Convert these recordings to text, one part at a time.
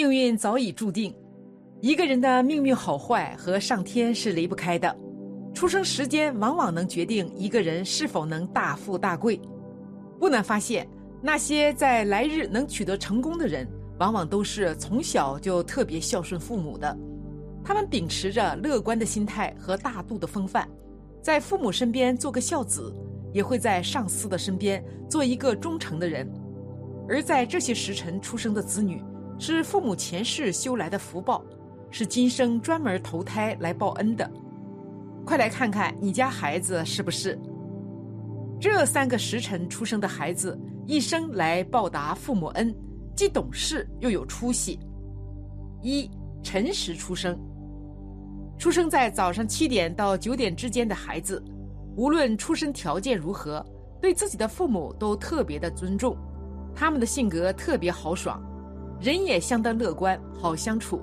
命运早已注定，一个人的命运好坏和上天是离不开的。出生时间往往能决定一个人是否能大富大贵。不难发现，那些在来日能取得成功的人，往往都是从小就特别孝顺父母的。他们秉持着乐观的心态和大度的风范，在父母身边做个孝子，也会在上司的身边做一个忠诚的人。而在这些时辰出生的子女，是父母前世修来的福报，是今生专门投胎来报恩的。快来看看你家孩子是不是？这三个时辰出生的孩子，一生来报答父母恩，既懂事又有出息。一辰时出生，出生在早上七点到九点之间的孩子，无论出身条件如何，对自己的父母都特别的尊重。他们的性格特别豪爽，人也相当乐观，好相处，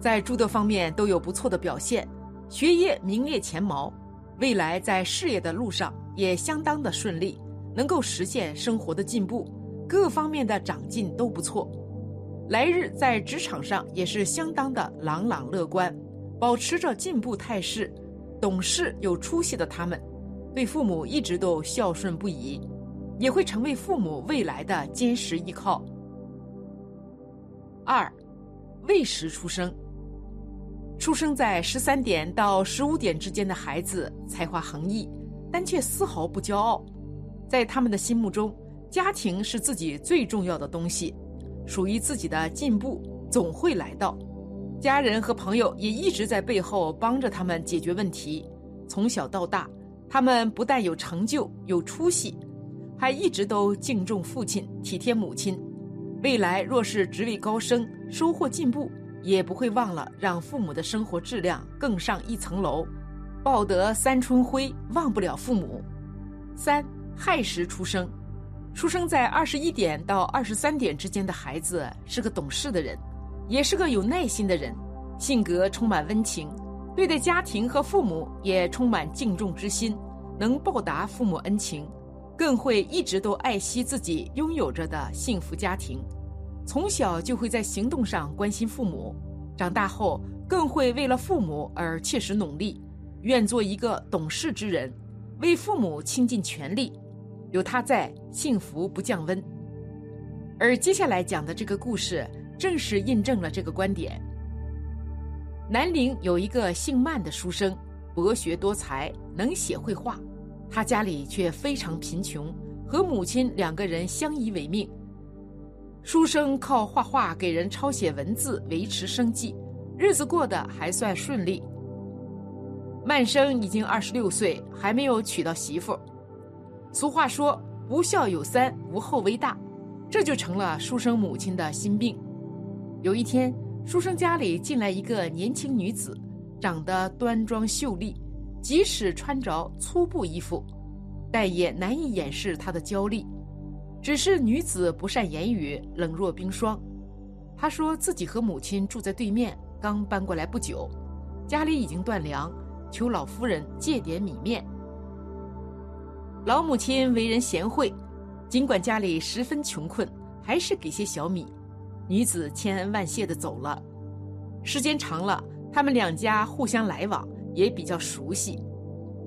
在诸多方面都有不错的表现，学业名列前茅，未来在事业的路上也相当的顺利，能够实现生活的进步，各方面的长进都不错。来日在职场上也是相当的朗朗乐观，保持着进步态势，懂事有出息的他们，对父母一直都孝顺不已。也会成为父母未来的坚实依靠。二，未时出生。出生在十三点到十五点之间的孩子，才华横溢，但却丝毫不骄傲。在他们的心目中，家庭是自己最重要的东西，属于自己的进步总会来到。家人和朋友也一直在背后帮着他们解决问题。从小到大，他们不但有成就，有出息。还一直都敬重父亲，体贴母亲。未来若是职位高升，收获进步，也不会忘了让父母的生活质量更上一层楼。报得三春晖，忘不了父母。三亥时出生，出生在二十一点到二十三点之间的孩子是个懂事的人，也是个有耐心的人，性格充满温情，对待家庭和父母也充满敬重之心，能报答父母恩情。更会一直都爱惜自己拥有着的幸福家庭，从小就会在行动上关心父母，长大后更会为了父母而切实努力，愿做一个懂事之人，为父母倾尽全力。有他在，幸福不降温。而接下来讲的这个故事，正是印证了这个观点。南陵有一个姓曼的书生，博学多才，能写绘画。他家里却非常贫穷，和母亲两个人相依为命。书生靠画画给人抄写文字维持生计，日子过得还算顺利。曼生已经二十六岁，还没有娶到媳妇。俗话说“不孝有三，无后为大”，这就成了书生母亲的心病。有一天，书生家里进来一个年轻女子，长得端庄秀丽。即使穿着粗布衣服，但也难以掩饰她的焦虑。只是女子不善言语，冷若冰霜。她说自己和母亲住在对面，刚搬过来不久，家里已经断粮，求老夫人借点米面。老母亲为人贤惠，尽管家里十分穷困，还是给些小米。女子千恩万谢的走了。时间长了，他们两家互相来往。也比较熟悉。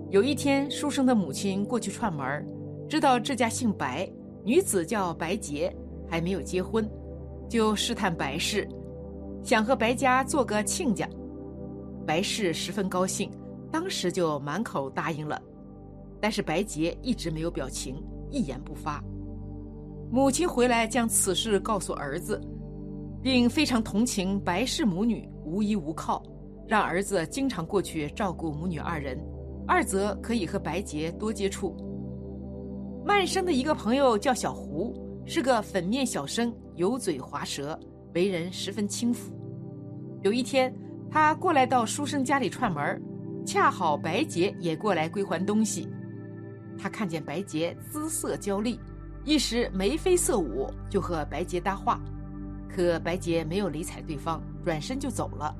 有一天，书生的母亲过去串门，知道这家姓白，女子叫白洁，还没有结婚，就试探白氏，想和白家做个亲家。白氏十分高兴，当时就满口答应了。但是白洁一直没有表情，一言不发。母亲回来将此事告诉儿子，并非常同情白氏母女无依无靠。让儿子经常过去照顾母女二人，二则可以和白洁多接触。曼生的一个朋友叫小胡，是个粉面小生，油嘴滑舌，为人十分轻浮。有一天，他过来到书生家里串门，恰好白洁也过来归还东西。他看见白洁姿色娇丽，一时眉飞色舞，就和白洁搭话，可白洁没有理睬对方，转身就走了。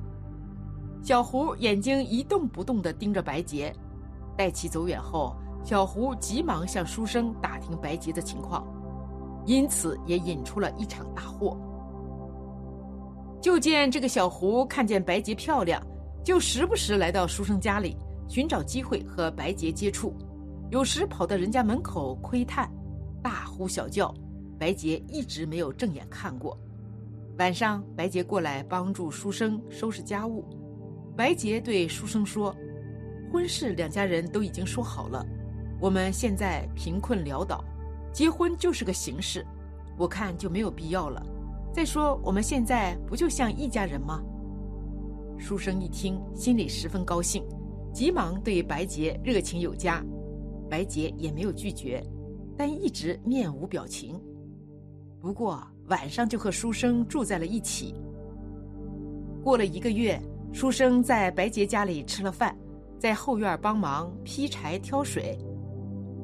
小胡眼睛一动不动地盯着白洁，待其走远后，小胡急忙向书生打听白洁的情况，因此也引出了一场大祸。就见这个小胡看见白洁漂亮，就时不时来到书生家里寻找机会和白洁接触，有时跑到人家门口窥探，大呼小叫。白洁一直没有正眼看过。晚上，白洁过来帮助书生收拾家务。白洁对书生说：“婚事两家人都已经说好了，我们现在贫困潦倒，结婚就是个形式，我看就没有必要了。再说我们现在不就像一家人吗？”书生一听，心里十分高兴，急忙对白洁热情有加。白洁也没有拒绝，但一直面无表情。不过晚上就和书生住在了一起。过了一个月，书生在白洁家里吃了饭，在后院帮忙劈柴挑水，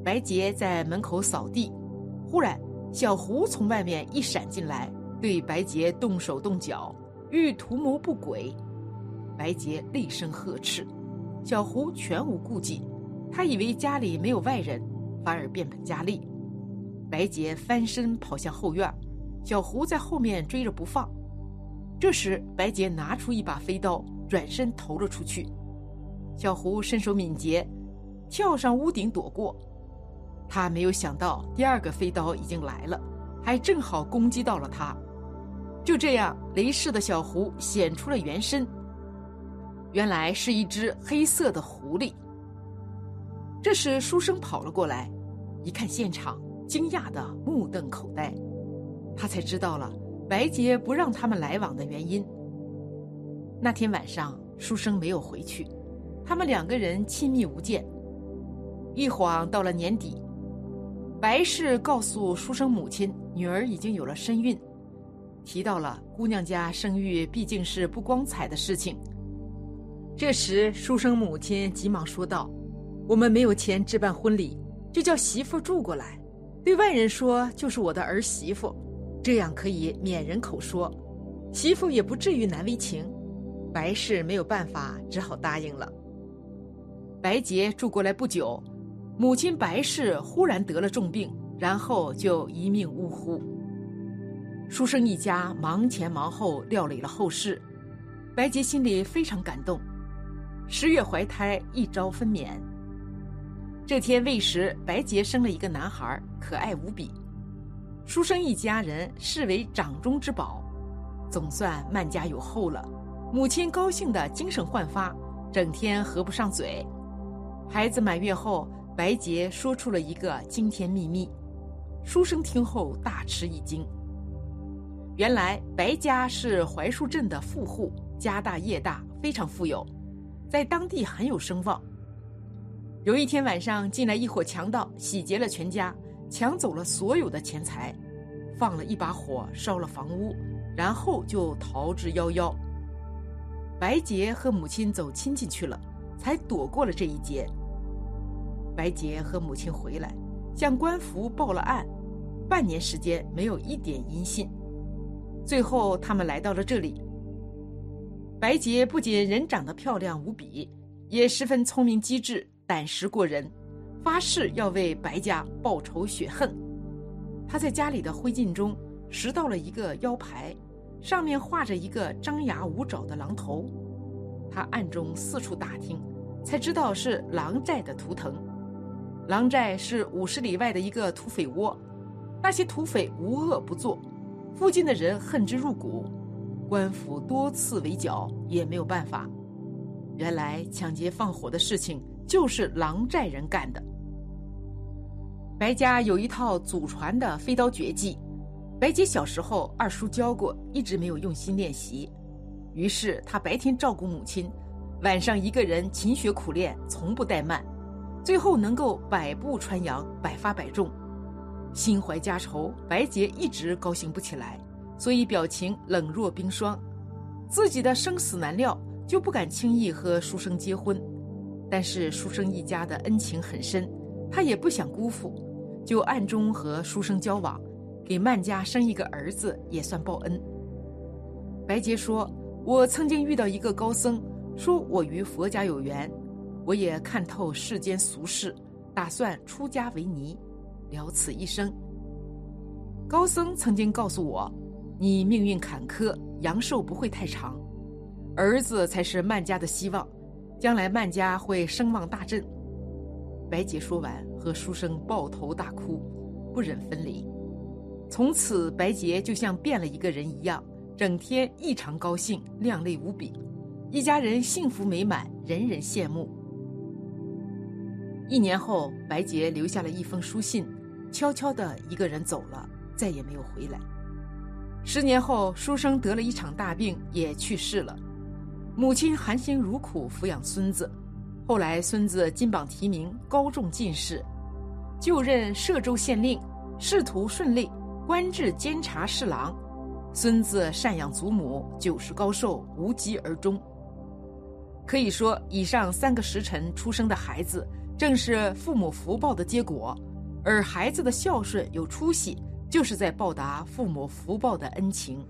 白洁在门口扫地。忽然，小胡从外面一闪进来，对白洁动手动脚，欲图谋不轨。白洁厉声呵斥，小胡全无顾忌，他以为家里没有外人，反而变本加厉。白洁翻身跑向后院，小胡在后面追着不放。这时，白洁拿出一把飞刀，转身投了出去。小胡身手敏捷，跳上屋顶躲过。他没有想到第二个飞刀已经来了，还正好攻击到了他。就这样，雷氏的小胡显出了原身，原来是一只黑色的狐狸。这时，书生跑了过来，一看现场。惊讶的目瞪口呆，他才知道了白洁不让他们来往的原因。那天晚上，书生没有回去，他们两个人亲密无间。一晃到了年底，白氏告诉书生母亲，女儿已经有了身孕，提到了姑娘家生育毕竟是不光彩的事情。这时，书生母亲急忙说道：“我们没有钱置办婚礼，就叫媳妇住过来。”对外人说就是我的儿媳妇，这样可以免人口说，媳妇也不至于难为情。白氏没有办法，只好答应了。白洁住过来不久，母亲白氏忽然得了重病，然后就一命呜呼。书生一家忙前忙后料理了后事，白洁心里非常感动。十月怀胎，一朝分娩。这天未时，白洁生了一个男孩，可爱无比。书生一家人视为掌中之宝，总算万家有后了。母亲高兴的精神焕发，整天合不上嘴。孩子满月后，白洁说出了一个惊天秘密。书生听后大吃一惊。原来白家是槐树镇的富户，家大业大，非常富有，在当地很有声望。有一天晚上，进来一伙强盗，洗劫了全家，抢走了所有的钱财，放了一把火烧了房屋，然后就逃之夭夭。白洁和母亲走亲戚去了，才躲过了这一劫。白洁和母亲回来，向官府报了案，半年时间没有一点音信。最后，他们来到了这里。白洁不仅人长得漂亮无比，也十分聪明机智。胆识过人，发誓要为白家报仇雪恨。他在家里的灰烬中拾到了一个腰牌，上面画着一个张牙舞爪的狼头。他暗中四处打听，才知道是狼寨的图腾。狼寨是五十里外的一个土匪窝，那些土匪无恶不作，附近的人恨之入骨。官府多次围剿，也没有办法。原来抢劫放火的事情。就是狼寨人干的。白家有一套祖传的飞刀绝技，白洁小时候二叔教过，一直没有用心练习。于是他白天照顾母亲，晚上一个人勤学苦练，从不怠慢，最后能够百步穿杨，百发百中。心怀家仇，白洁一直高兴不起来，所以表情冷若冰霜。自己的生死难料，就不敢轻易和书生结婚。但是书生一家的恩情很深，他也不想辜负，就暗中和书生交往，给曼家生一个儿子也算报恩。白洁说：“我曾经遇到一个高僧，说我与佛家有缘，我也看透世间俗事，打算出家为尼，了此一生。”高僧曾经告诉我，你命运坎坷，阳寿不会太长，儿子才是曼家的希望，将来曼家会声望大振。”白洁说完，和书生抱头大哭，不忍分离。从此，白洁就像变了一个人一样，整天异常高兴，靓丽无比，一家人幸福美满，人人羡慕。一年后，白洁留下了一封书信，悄悄的一个人走了，再也没有回来。十年后，书生得了一场大病，也去世了。母亲含辛茹苦抚养孙子。后来，孙子金榜题名，高中进士，就任歙州县令，仕途顺利，官至监察侍郎。孙子赡养祖母，九十高寿，无疾而终。可以说，以上三个时辰出生的孩子，正是父母福报的结果，而孩子的孝顺有出息，就是在报答父母福报的恩情。